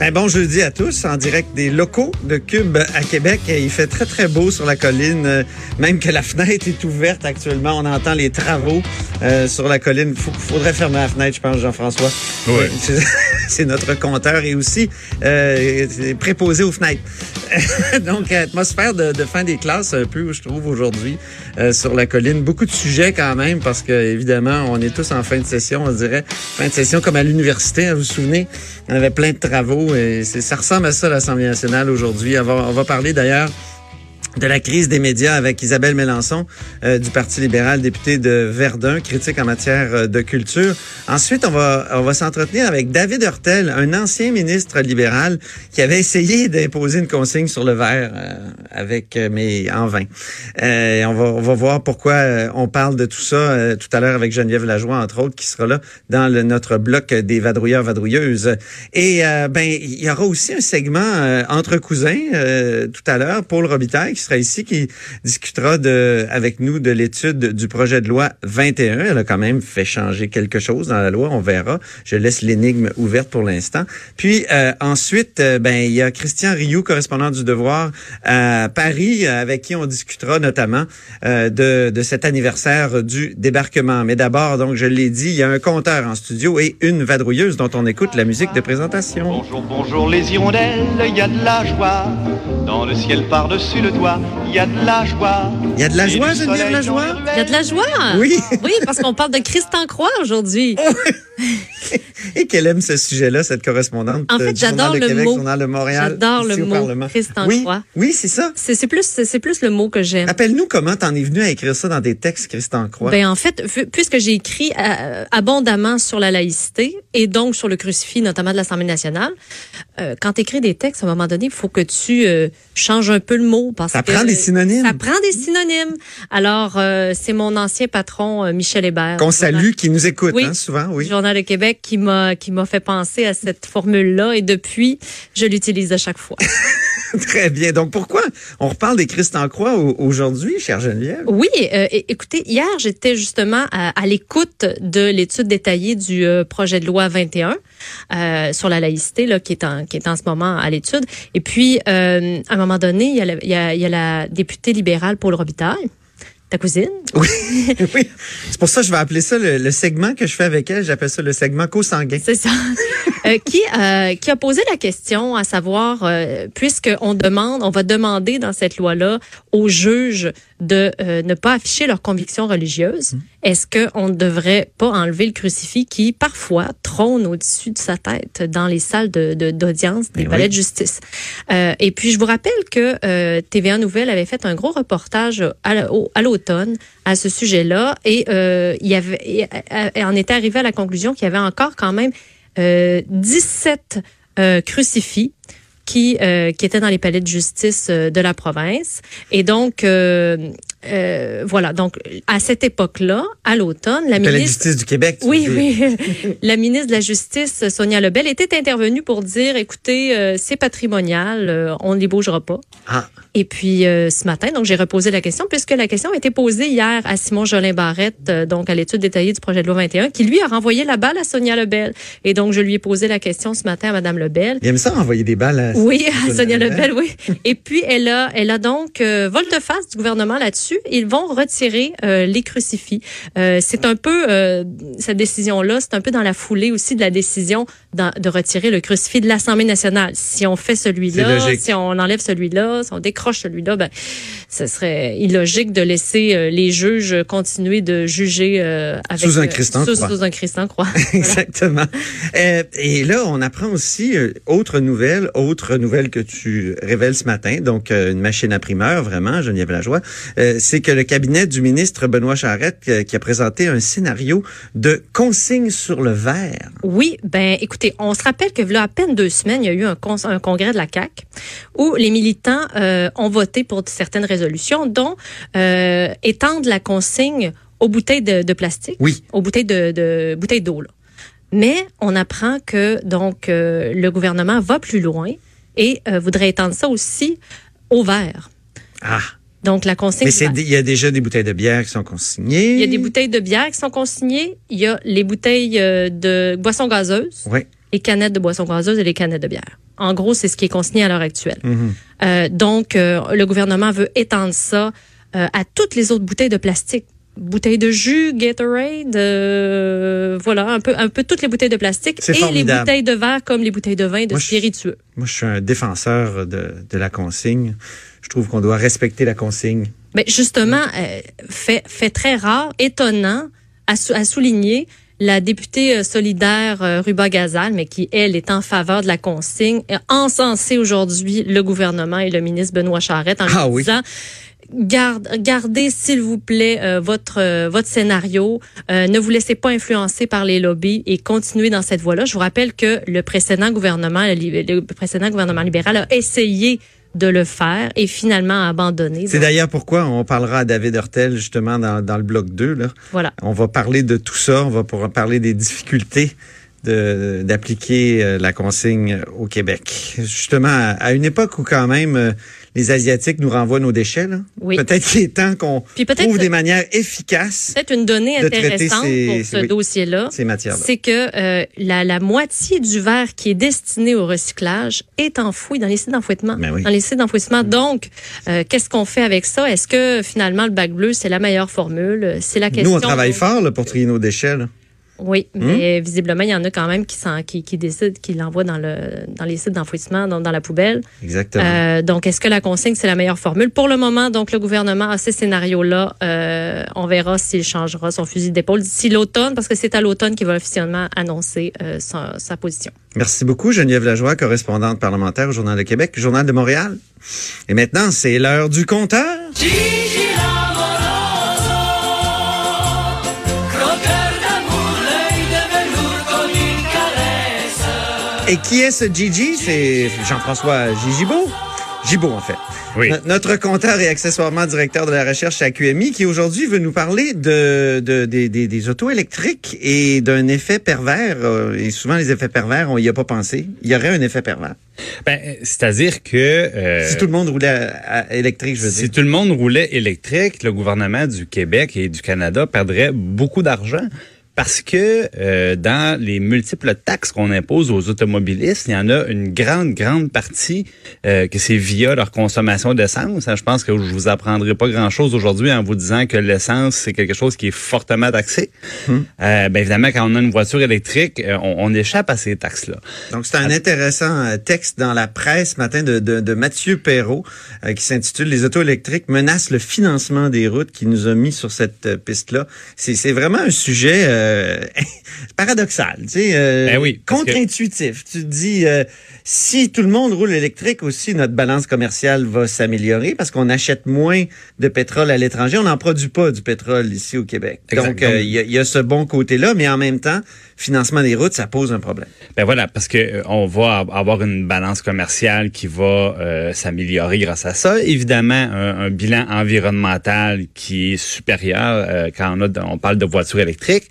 Ben bon jeudi à tous, en direct des locaux de Cube à Québec. Il fait très, très beau sur la colline, euh, même que la fenêtre est ouverte actuellement. On entend les travaux euh, sur la colline. Il faudrait fermer la fenêtre, je pense, Jean-François. Oui. C'est notre compteur et aussi euh, préposé aux fenêtres. Donc, atmosphère de, de, fin des classes un peu, je trouve, aujourd'hui, euh, sur la colline. Beaucoup de sujets quand même, parce que évidemment, on est tous en fin de session, on dirait. Fin de session comme à l'université, hein, vous vous souvenez? On avait plein de travaux et ça ressemble à ça, l'Assemblée nationale aujourd'hui. On va, on va parler d'ailleurs de la crise des médias avec Isabelle Mélenchon euh, du Parti libéral, députée de Verdun, critique en matière euh, de culture. Ensuite, on va on va s'entretenir avec David Hurtel, un ancien ministre libéral qui avait essayé d'imposer une consigne sur le verre euh, avec mais en vain. on va on va voir pourquoi on parle de tout ça tout à l'heure avec Geneviève Lajoie entre autres qui sera là dans le, notre bloc des vadrouilleurs vadrouilleuses. Et ben il y aura aussi un segment entre cousins tout à l'heure Paul Robitaille sera ici, qui discutera de, avec nous de l'étude du projet de loi 21. Elle a quand même fait changer quelque chose dans la loi, on verra. Je laisse l'énigme ouverte pour l'instant. Puis euh, ensuite, euh, ben il y a Christian Rioux, correspondant du Devoir à Paris, avec qui on discutera notamment euh, de, de cet anniversaire du débarquement. Mais d'abord, donc je l'ai dit, il y a un compteur en studio et une vadrouilleuse dont on écoute la musique de présentation. Bonjour, bonjour les hirondelles, il y a de la joie dans le ciel par-dessus le toit il y a de la joie. Il y a de la joie, Geneviève la joie? Il y a de la joie? Oui. Oui, parce qu'on parle de Christian Croix aujourd'hui. Et qu'elle aime ce sujet-là, cette correspondante. En fait, j'adore le Québec, mot. de Montréal. J'adore le mot Christian oui, Croix. Oui, c'est ça. C'est plus, c'est plus le mot que j'aime. Appelle-nous comment t'en es venu à écrire ça dans des textes, Christian Croix. Ben en fait, puisque j'ai écrit euh, abondamment sur la laïcité et donc sur le crucifix, notamment de l'Assemblée nationale, euh, quand tu écris des textes, à un moment donné, il faut que tu euh, changes un peu le mot parce ça que prend des synonymes. Ça prend des synonymes. Alors, euh, c'est mon ancien patron Michel Hébert. Qu'on salue, qui nous écoute oui, hein, souvent, oui. Journal de Québec, qui m'a qui m'a fait penser à cette formule-là et depuis, je l'utilise à chaque fois. Très bien. Donc, pourquoi on reparle des Christ en croix aujourd'hui, chère Geneviève? Oui. Euh, écoutez, hier, j'étais justement à, à l'écoute de l'étude détaillée du euh, projet de loi 21 euh, sur la laïcité, là, qui est en, qui est en ce moment à l'étude. Et puis, euh, à un moment donné, il y a la, il y a, il y a la députée libérale Paul Robitaille ta cousine? Oui, oui. C'est pour ça que je vais appeler ça le, le segment que je fais avec elle. J'appelle ça le segment co-sanguin. C'est ça. euh, qui, euh, qui a posé la question à savoir, euh, puisqu'on demande, on va demander dans cette loi-là aux juges de euh, ne pas afficher leurs convictions religieuses, mmh. est-ce qu'on ne devrait pas enlever le crucifix qui, parfois, trône au-dessus de sa tête dans les salles de, de, d'audience des palais oui. de justice? Euh, et puis, je vous rappelle que euh, TVA Nouvelle avait fait un gros reportage à l'automne à ce sujet-là et euh, il y avait, on était arrivé à la conclusion qu'il y avait encore quand même euh, 17 euh, crucifix qui, euh, qui étaient dans les palais de justice euh, de la province. Et donc, euh, voilà. Donc, à cette époque-là, à l'automne, la ministre... la justice du Québec. Oui, oui. la ministre de la Justice, Sonia Lebel, était intervenue pour dire, écoutez, euh, c'est patrimonial, euh, on ne les bougera pas. Ah. Et puis, euh, ce matin, donc j'ai reposé la question, puisque la question a été posée hier à Simon Jolin Barrette, euh, donc à l'étude détaillée du projet de loi 21, qui lui a renvoyé la balle à Sonia Lebel. Et donc, je lui ai posé la question ce matin à Madame Lebel. Il aime ça renvoyer des balles à Oui, à Sonia Lebel, oui. Et puis, elle a, elle a donc euh, volte-face du gouvernement là-dessus. Ils vont retirer euh, les crucifix. Euh, c'est un peu, euh, cette décision-là, c'est un peu dans la foulée aussi de la décision de retirer le crucifix de l'Assemblée nationale. Si on fait celui-là, si on enlève celui-là, si on décroche celui-là, ben, ce serait illogique de laisser euh, les juges continuer de juger euh, avec, sous un Christ en sous. Sous un Christ en croix. Exactement. Euh, et là, on apprend aussi euh, autre nouvelle, autre nouvelle que tu révèles ce matin. Donc, euh, une machine à primeur, vraiment, Geneviève Lajoie. Euh, c'est que le cabinet du ministre Benoît Charette euh, qui a présenté un scénario de consigne sur le verre. Oui, ben écoutez, on se rappelle que là à peine deux semaines, il y a eu un, con- un congrès de la CAC où les militants euh, ont voté pour certaines résolutions, dont euh, étendre la consigne aux bouteilles de, de plastique, Oui. aux bouteilles de, de bouteilles d'eau. Mais on apprend que donc euh, le gouvernement va plus loin et voudrait étendre ça aussi au verre. Ah, Donc la consigne. mais il y a déjà des bouteilles de bière qui sont consignées. Il y a des bouteilles de bière qui sont consignées. Il y a les bouteilles euh, de boissons gazeuses. Oui. les canettes de boissons gazeuses et les canettes de bière. En gros, c'est ce qui est consigné à l'heure actuelle. Mhm. Euh, donc, euh, le gouvernement veut étendre ça euh, à toutes les autres bouteilles de plastique. Bouteilles de jus, Gatorade, euh, voilà, un peu, un peu toutes les bouteilles de plastique et les bouteilles de verre comme les bouteilles de vin de Moi, je- spiritueux. Moi, je suis un défenseur de, de la consigne. Je trouve qu'on doit respecter la consigne. Mais justement, euh, fait, fait très rare, étonnant à, sou- à souligner la députée euh, solidaire euh, Ruba Gazal, mais qui, elle, est en faveur de la consigne, a encensé aujourd'hui le gouvernement et le ministre Benoît Charette en lui Ah oui. disant Garde, gardez, s'il vous plaît, euh, votre euh, votre scénario. Euh, ne vous laissez pas influencer par les lobbies et continuez dans cette voie-là. Je vous rappelle que le précédent gouvernement, le précédent gouvernement libéral a essayé de le faire et finalement a abandonné. C'est d'ailleurs pourquoi on parlera à David Hurtel justement dans, dans le bloc 2. Là. Voilà. On va parler de tout ça. On va pouvoir parler des difficultés d'appliquer euh, la consigne au Québec. Justement, à, à une époque où quand même euh, les Asiatiques nous renvoient nos déchets. Là. Oui. Peut-être qu'il est temps qu'on trouve des manières efficaces Peut-être une donnée intéressante ces- pour ce oui. dossier-là, ces c'est que euh, la, la moitié du verre qui est destiné au recyclage est enfoui dans les sites d'enfouissement. Ben oui. Dans les sites d'enfouissement. Donc, euh, qu'est-ce qu'on fait avec ça? Est-ce que finalement le bac bleu, c'est la meilleure formule? C'est la question. Nous, on travaille fort là, pour trier nos déchets. Là. Oui, Hmm? mais visiblement, il y en a quand même qui, s'en- qui, qui décident, qui l'envoient dans, le, dans les sites d'enfouissement, dans, dans la poubelle. Exactement. Euh, donc, est-ce que la consigne, c'est la meilleure formule? Pour le moment, donc, le gouvernement a ces scénarios-là. Euh, on verra s'il changera son fusil d'épaule d'ici l'automne, parce que c'est à l'automne qu'il va officiellement annoncer euh, sa, sa position. Merci beaucoup, Geneviève Lajoie, correspondante parlementaire au Journal de Québec, Journal de Montréal. Et maintenant, c'est l'heure du compteur. Et qui est ce Gigi? C'est Jean-François Gigibo. Gibault, en fait. Oui. No- Notre compteur et accessoirement directeur de la recherche à QMI, qui aujourd'hui veut nous parler de, de- des, autos électriques et d'un effet pervers. euh, Et souvent, les effets pervers, on y a pas pensé. Il y aurait un effet pervers. Ben, c'est-à-dire que euh, Si tout le monde roulait à, à électrique, je veux si dire. tout le monde roulait électrique, le gouvernement du Québec et du Canada perdrait beaucoup d'argent. Parce que euh, dans les multiples taxes qu'on impose aux automobilistes, il y en a une grande, grande partie euh, que c'est via leur consommation d'essence. Hein, Je pense que je vous apprendrai pas grand-chose aujourd'hui en vous disant que l'essence, c'est quelque chose qui est fortement taxé. Euh, ben évidemment, quand on a une voiture électrique, on, on échappe à ces taxes-là. Donc, c'est un intéressant texte dans la presse ce matin de, de, de Mathieu Perrault qui s'intitule Les autos électriques menacent le financement des routes qui nous a mis sur cette piste-là. C'est vraiment un sujet euh, paradoxal, tu sais, euh, Ben oui, parce que- contre-intuitif. Tu te dis, euh, si tout le monde roule électrique aussi, notre balance commerciale va s'améliorer parce qu'on achète moins de pétrole à l'étranger. On n'en produit pas du pétrole ici au Québec. Donc, il y, a- il y a ce bon côté-là, mais en même temps, financement des routes, ça pose un problème. Ben voilà, parce que euh, on va avoir une balance commerciale qui va euh, s'améliorer grâce à ça. Évidemment, un, bilan environnemental qui est supérieur euh, quand on, a, on parle de voiture électrique.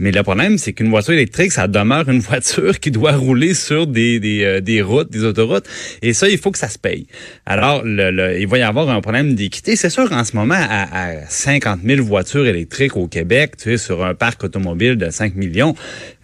Mais le problème, c'est qu'une voiture électrique, ça demeure une voiture qui doit rouler sur des, des, des routes, des autoroutes. Et ça, il faut que ça se paye. Alors, le, le- il va y avoir un problème d'équité. C'est sûr, en ce moment, à, à 50 000 voitures électriques au Québec, tu sais, sur un parc automobile de 5 millions,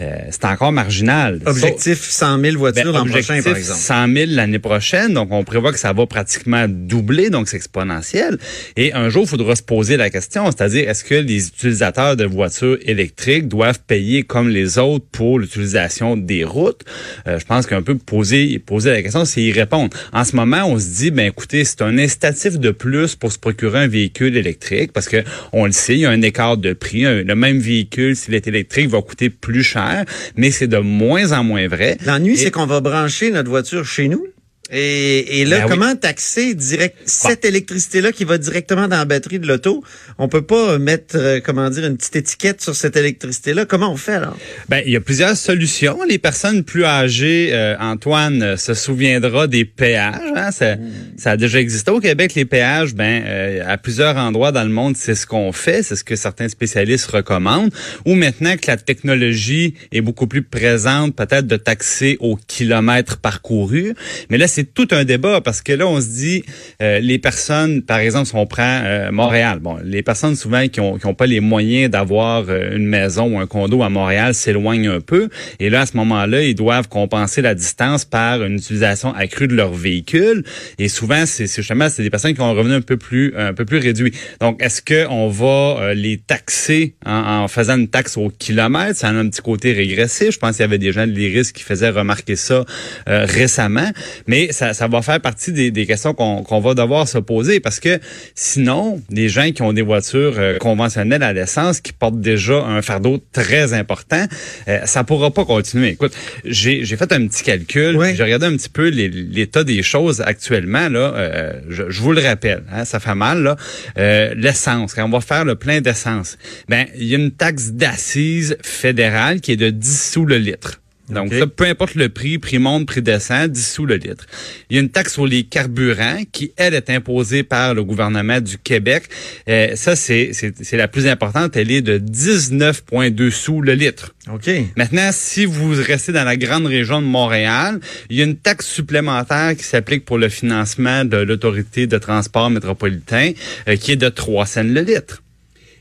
euh, c'est encore marginal. Objectif 100 000 voitures Ben, l'an prochain, objectif, par exemple. 100 000 l'année prochaine, donc on prévoit que ça va pratiquement doubler, donc c'est exponentiel. Et un jour, il faudra se poser la question, c'est-à-dire est-ce que les utilisateurs de voitures électriques doivent payer comme les autres pour l'utilisation des routes? Euh, Je pense qu'un peu poser poser la question, c'est y répondre. En ce moment, on se dit, ben écoutez, c'est un incitatif de plus pour se procurer un véhicule électrique, parce que on le sait, il y a un écart de prix. Un- le même véhicule, s'il est électrique, va coûter plus cher, mais c'est de moins en moins vrai. L'ennui, Et- c'est qu'on va brancher notre voiture chez nous. Et, et là, Ben oui. comment taxer direct cette électricité-là qui va directement dans la batterie de l'auto? On peut pas mettre, euh, comment dire, une petite étiquette sur cette électricité-là. Comment on fait alors? Ben, il y a plusieurs solutions. Les personnes plus âgées, euh, Antoine euh, se souviendra des péages. Hein? Ça, ça a déjà existé au Québec, les péages. Ben, euh, à plusieurs endroits dans le monde, c'est ce qu'on fait, c'est ce que certains spécialistes recommandent. Ou maintenant que la technologie est beaucoup plus présente, peut-être de taxer au kilomètre parcouru. Mais là, c'est tout un débat parce que là, on se dit, euh, les personnes, par exemple, si on prend euh, Montréal, bon, les personnes souvent qui ont, qui ont pas les moyens d'avoir euh, une maison ou un condo à Montréal s'éloignent un peu. Et là, à ce moment-là, ils doivent compenser la distance par une utilisation accrue de leur véhicule. Et souvent, c'est c'est justement c'est des personnes qui ont un revenu un peu plus un peu plus réduit. Donc, est-ce que on va euh, les taxer en, en faisant une taxe au kilomètre? Ça a un petit côté régressif. Je pense qu'il y avait des gens de l'IRIS qui faisaient remarquer ça euh, récemment. Mais ça, ça va faire partie des, des questions qu'on va devoir se poser parce que sinon, les gens qui ont des voitures euh, conventionnelles à l'essence qui portent déjà un fardeau très important, euh, ça pourra pas continuer. Écoute, j'ai fait un petit calcul, Oui. j'ai regardé un petit peu l'état des choses actuellement là. euh, je, je vous le rappelle, hein, ça fait mal là. Euh, L'essence, quand on va faire le plein d'essence, ben il y a une taxe d'assises fédérale qui est de 10 sous le litre. Donc, ça, peu importe le prix, prix monte, prix descend, 10 sous le litre. Il y a une taxe sur les carburants qui, elle, est imposée par le gouvernement du Québec. Euh, ça, c'est c'est- c'est la plus importante. Elle est de 19,2 sous le litre. OK. Maintenant, si vous restez dans la grande région de Montréal, il y a une taxe supplémentaire qui s'applique pour le financement de l'autorité de transport métropolitain, euh, qui est de 3 cents le litre.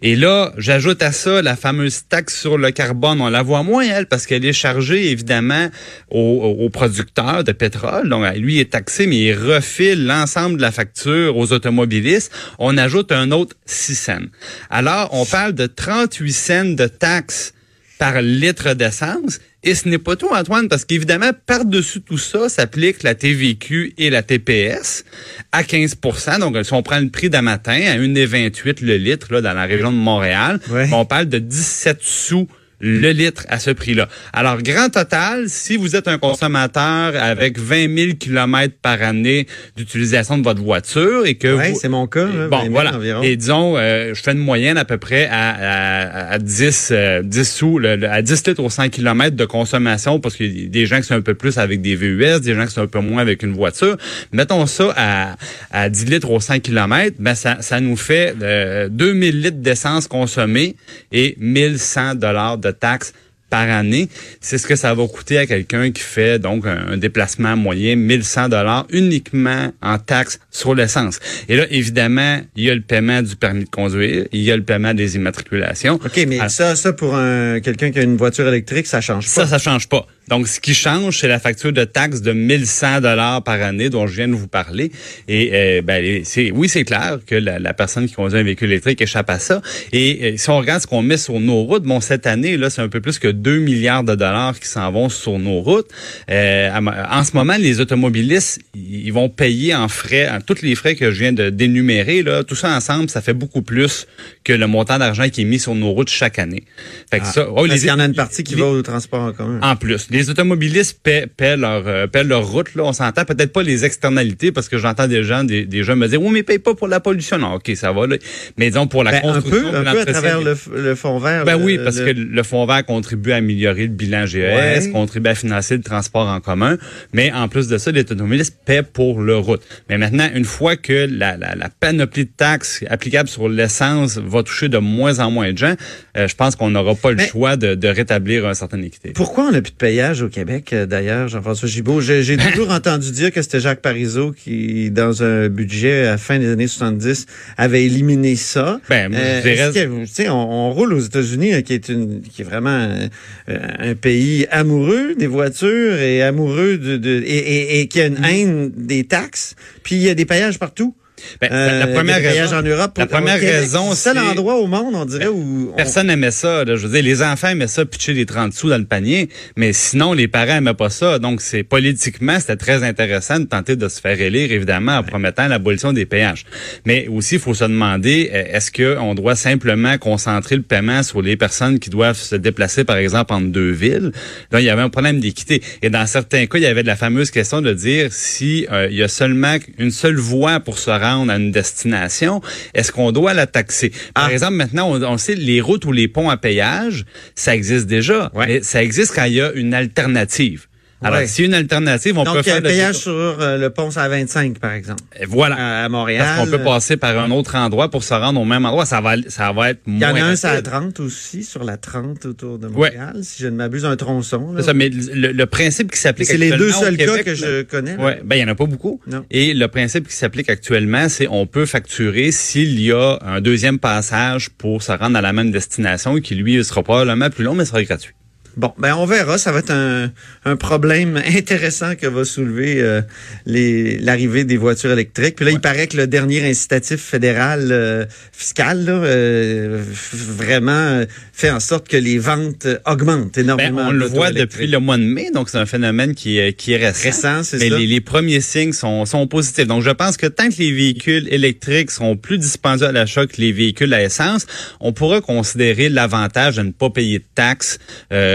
Et là, j'ajoute à ça la fameuse taxe sur le carbone. On la voit moins, elle, parce qu'elle est chargée, évidemment, aux, aux producteurs de pétrole. Donc, lui, est taxé, mais il refile l'ensemble de la facture aux automobilistes. On ajoute un autre 6 cents. Alors, on parle de 38 cents de taxes par litre d'essence. Et ce n'est pas tout, Antoine, parce qu'évidemment, par-dessus tout ça, s'applique la TVQ et la TPS à 15% Donc, si on prend le prix d'un matin à 1,28 le litre là, dans la région de Montréal, Ouais. on parle de 17 sous le litre à ce prix-là. Alors, grand total, si vous êtes un consommateur avec 20 000 kilomètres par année d'utilisation de votre voiture et que Ouais, vous... c'est mon cas. là, 20 Bon, 000 voilà. environ. Et disons, euh, je fais une moyenne à peu près à, à, à 10, euh, 10 sous, le- le- à 10 litres au 100 km de consommation, parce qu'il y a des gens qui sont un peu plus avec des VUS, des gens qui sont un peu moins avec une voiture. Mettons ça à, à 10 litres au 100 km, ben ça, ça nous fait euh, 2000 litres d'essence consommée et 1100 dollars de taxes par année. C'est ce que ça va coûter à quelqu'un qui fait donc un, déplacement moyen 1100 dollars uniquement en taxes sur l'essence. Et là, évidemment, il y a le paiement du permis de conduire, il y a le paiement des immatriculations. OK, mais Ah, ça, ça pour un quelqu'un qui a une voiture électrique, ça change pas. ça, ça change pas. Donc, ce qui change, c'est la facture de taxe de 1100 dollars par année dont je viens de vous parler. Et euh, ben, c'est, oui, c'est clair que la, la personne qui conduit un véhicule électrique échappe à ça. Et euh, si on regarde ce qu'on met sur nos routes, bon, cette année, là, c'est un peu plus que 2 milliards de dollars qui s'en vont sur nos routes. Euh, en ce moment, les automobilistes, ils vont payer en frais, en tous les frais que je viens de d'énumérer, là, tout ça ensemble, ça fait beaucoup plus que le montant d'argent qui est mis sur nos routes chaque année. Fait que ça, oh, Parce les- qu'il y en a une partie qui les- va au transport en commun. en plus, les automobilistes paient, paient leur, euh, paient leur route. Là, on s'entend peut-être pas les externalités parce que j'entends des gens, des, des gens me dire, oui, mais ils payent pas pour la pollution. Non, ok, ça va. Là. Mais disons pour la Ben, un construction, peu, un peu à travers le, le fond vert. Ben le- oui, parce le- que le fonds vert contribue à améliorer le bilan GES, Ouais. contribue à financer le transport en commun, mais en plus de ça, les automobilistes paient pour leur route. Mais maintenant, une fois que la, la, la panoplie de taxes applicables sur l'essence va toucher de moins en moins de gens, euh, je pense qu'on n'aura pas le Mais- choix de, de rétablir un certain équité. Pourquoi on n'a plus de au Québec, euh, d'ailleurs, Jean-François Gibault? J'ai j'ai toujours entendu dire que c'était Jacques Parizeau qui, dans un budget à la fin des années 70, avait éliminé ça. Ben, moi, je on, on roule aux États-Unis, euh, qui est une, qui est vraiment euh, un pays amoureux des voitures et amoureux de, de et, et, et qui a une haine des taxes. Puis il y a des payages partout. Ben, la Euh, première des voyages raison- en Europe. la première Québec, raison, c'est le seul c'est- endroit au monde, on dirait, où... on- Personne n'aimait ça. Là. Je veux dire, les enfants aimaient ça, pitcher les 30 sous dans le panier, mais sinon, les parents aimaient pas ça. Donc, c'est politiquement, c'était très intéressant de tenter de se faire élire, évidemment, en promettant l'abolition des péages. Mais aussi, il faut se demander, euh, est-ce qu'on doit simplement concentrer le paiement sur les personnes qui doivent se déplacer, par exemple, entre deux villes? Là, il y avait un problème d'équité. Et dans certains cas, il y avait de la fameuse question de dire si euh, il y a seulement une seule voie pour se rendre à une destination, est-ce qu'on doit la taxer? Par Ah. exemple, maintenant, on, on sait les routes ou les ponts à péage, ça existe déjà. Ouais. Mais ça existe quand il y a une alternative. Alors, Ouais. s'il y a une alternative, on Donc, peut a faire un détour. sur euh, le pont à 25, par exemple, Et Voilà. à Montréal. Parce qu'on peut passer par un autre endroit pour se rendre au même endroit. Ça va, ça va être Il y en moins a un la rapide. 30 aussi, sur la 30 autour de Montréal, si je ne m'abuse, un tronçon. là. C'est ça, mais le, le principe qui s'applique C'est les deux seuls cas que je connais. là. Ouais, ben il y en a pas beaucoup. Non. Et le principe qui s'applique actuellement, c'est on peut facturer s'il y a un deuxième passage pour se rendre à la même destination qui lui sera probablement plus long mais sera gratuit. Bon, ben on verra. Ça va être un, un problème intéressant que va soulever euh, l'arrivée des voitures électriques. Puis là, il paraît que le dernier incitatif fédéral euh, fiscal là, euh, vraiment fait en sorte que les ventes augmentent Ben, énormément. on le voit depuis le mois de mai, donc c'est un phénomène qui, est- qui est récent. Récent, c'est Mais ça. les, les premiers signes sont, sont positifs. Donc, je pense que tant que les véhicules électriques seront plus dispendieux à l'achat que les véhicules à essence, on pourra considérer l'avantage de ne pas payer de taxes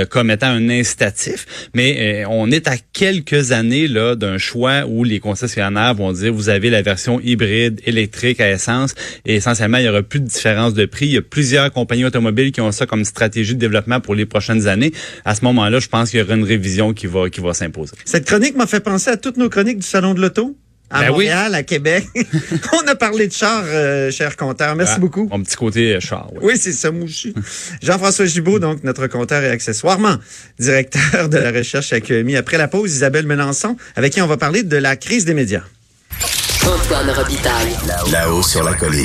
comme étant un incitatif. Mais euh, on est à quelques années là d'un choix où les concessionnaires vont dire vous avez la version hybride électrique à essence et essentiellement il y aura plus de différence de prix. Il y a plusieurs compagnies automobiles qui ont ça comme stratégie de développement pour les prochaines années. À ce moment-là, je pense qu'il y aura une révision qui va qui va s'imposer. Cette chronique m'a fait penser à toutes nos chroniques du Salon de l'Auto. À Ben oui. Montréal, à Québec. on a parlé de char, euh, cher compteur. Merci Ah, beaucoup. Mon petit côté euh, char. oui. Oui, c'est ça, Mouchi. Jean-François Gibault, donc notre compteur et accessoirement directeur de la recherche à QMI. Après la pause, Isabelle Melançon, avec qui on va parler de la crise des médias. Antoine Robitaille. Là-haut sur la colline.